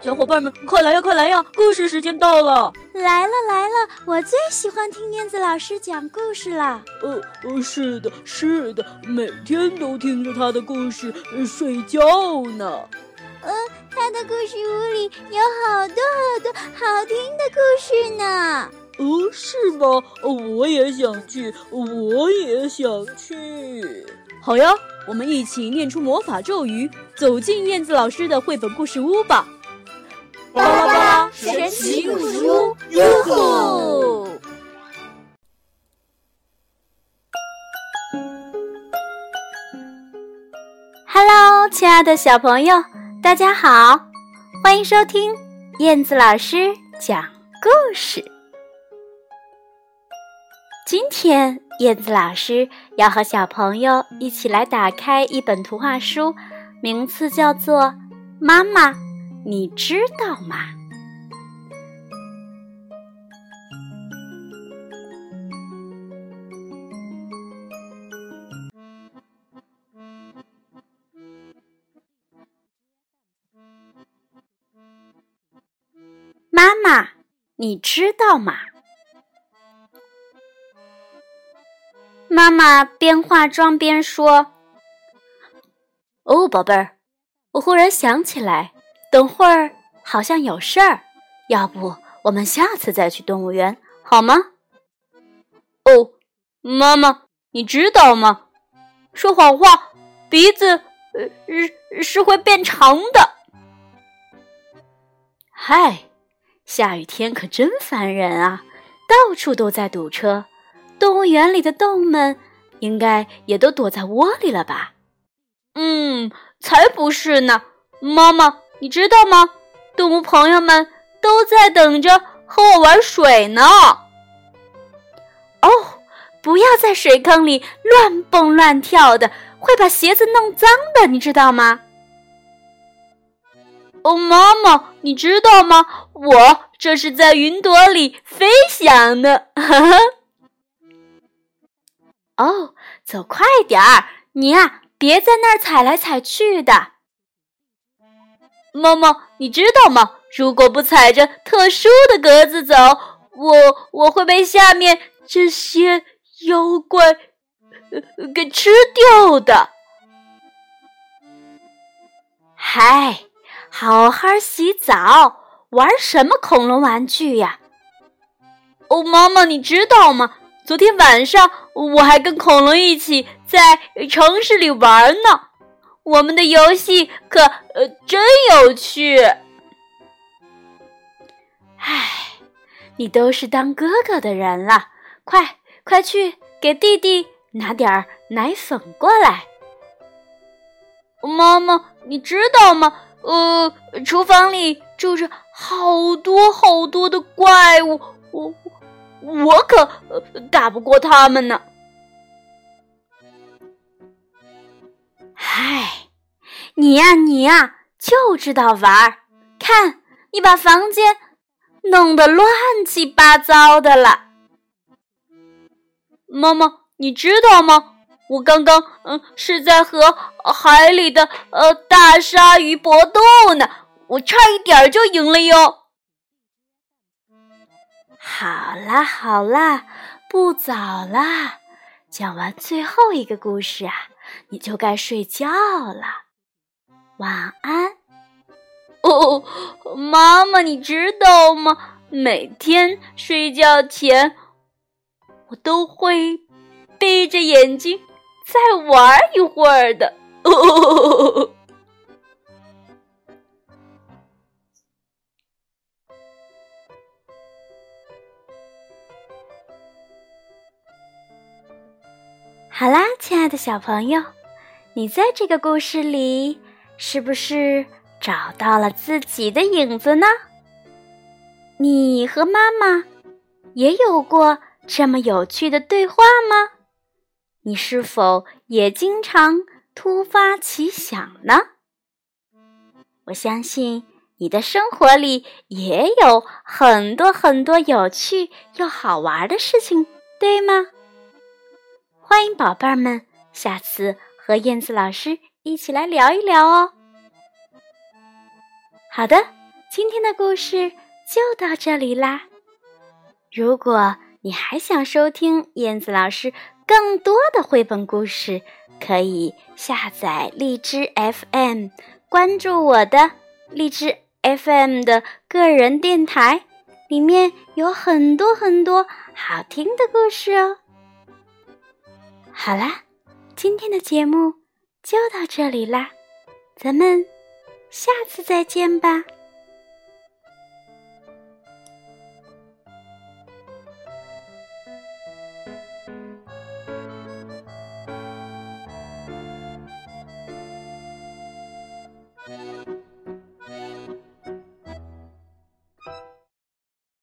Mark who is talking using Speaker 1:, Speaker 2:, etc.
Speaker 1: 小伙伴们，快来呀，快来呀！故事时间到了！
Speaker 2: 来了来了，我最喜欢听燕子老师讲故事了。
Speaker 1: 呃呃，是的，是的，每天都听着他的故事睡觉呢。
Speaker 2: 嗯，他的故事屋里有好多好多好听的故事呢。
Speaker 1: 哦，是吗？我也想去，我也想去。好呀，我们一起念出魔法咒语，走进燕子老师的绘本故事屋吧。
Speaker 3: 巴拉巴拉神奇故事屋，哟吼
Speaker 2: ！Hello，亲爱的小朋友，大家好，欢迎收听燕子老师讲故事。今天，燕子老师要和小朋友一起来打开一本图画书，名字叫做《妈妈》。你知道吗？妈妈，你知道吗？妈妈边化妆边说：“哦，宝贝儿，我忽然想起来。”等会儿好像有事儿，要不我们下次再去动物园好吗？
Speaker 1: 哦，妈妈，你知道吗？说谎话，鼻子是是会变长的。
Speaker 2: 嗨，下雨天可真烦人啊！到处都在堵车，动物园里的动物们应该也都躲在窝里了吧？
Speaker 1: 嗯，才不是呢，妈妈。你知道吗？动物朋友们都在等着和我玩水呢。
Speaker 2: 哦，不要在水坑里乱蹦乱跳的，会把鞋子弄脏的，你知道吗？
Speaker 1: 哦，妈妈，你知道吗？我这是在云朵里飞翔呢。
Speaker 2: 哦，走快点儿，你呀，别在那儿踩来踩去的。
Speaker 1: 妈妈，你知道吗？如果不踩着特殊的格子走，我我会被下面这些妖怪给吃掉的。
Speaker 2: 嗨，好好洗澡，玩什么恐龙玩具呀？
Speaker 1: 哦，妈妈，你知道吗？昨天晚上我还跟恐龙一起在城市里玩呢。我们的游戏可呃真有趣。
Speaker 2: 唉，你都是当哥哥的人了，快快去给弟弟拿点儿奶粉过来。
Speaker 1: 妈妈，你知道吗？呃，厨房里住着好多好多的怪物，我我可打不过他们呢。
Speaker 2: 你呀你呀，就知道玩儿！看你把房间弄得乱七八糟的了。
Speaker 1: 妈妈，你知道吗？我刚刚嗯是在和海里的呃大鲨鱼搏斗呢，我差一点就赢了哟。
Speaker 2: 好啦好啦，不早啦，讲完最后一个故事啊。你就该睡觉了，晚安。
Speaker 1: 哦，妈妈，你知道吗？每天睡觉前，我都会闭着眼睛再玩一会儿的。哦。
Speaker 2: 好啦，亲爱的小朋友，你在这个故事里是不是找到了自己的影子呢？你和妈妈也有过这么有趣的对话吗？你是否也经常突发奇想呢？我相信你的生活里也有很多很多有趣又好玩的事情，对吗？欢迎宝贝儿们下次和燕子老师一起来聊一聊哦。好的，今天的故事就到这里啦。如果你还想收听燕子老师更多的绘本故事，可以下载荔枝 FM，关注我的荔枝。FM 的个人电台里面有很多很多好听的故事哦。好啦，今天的节目就到这里啦，咱们下次再见吧。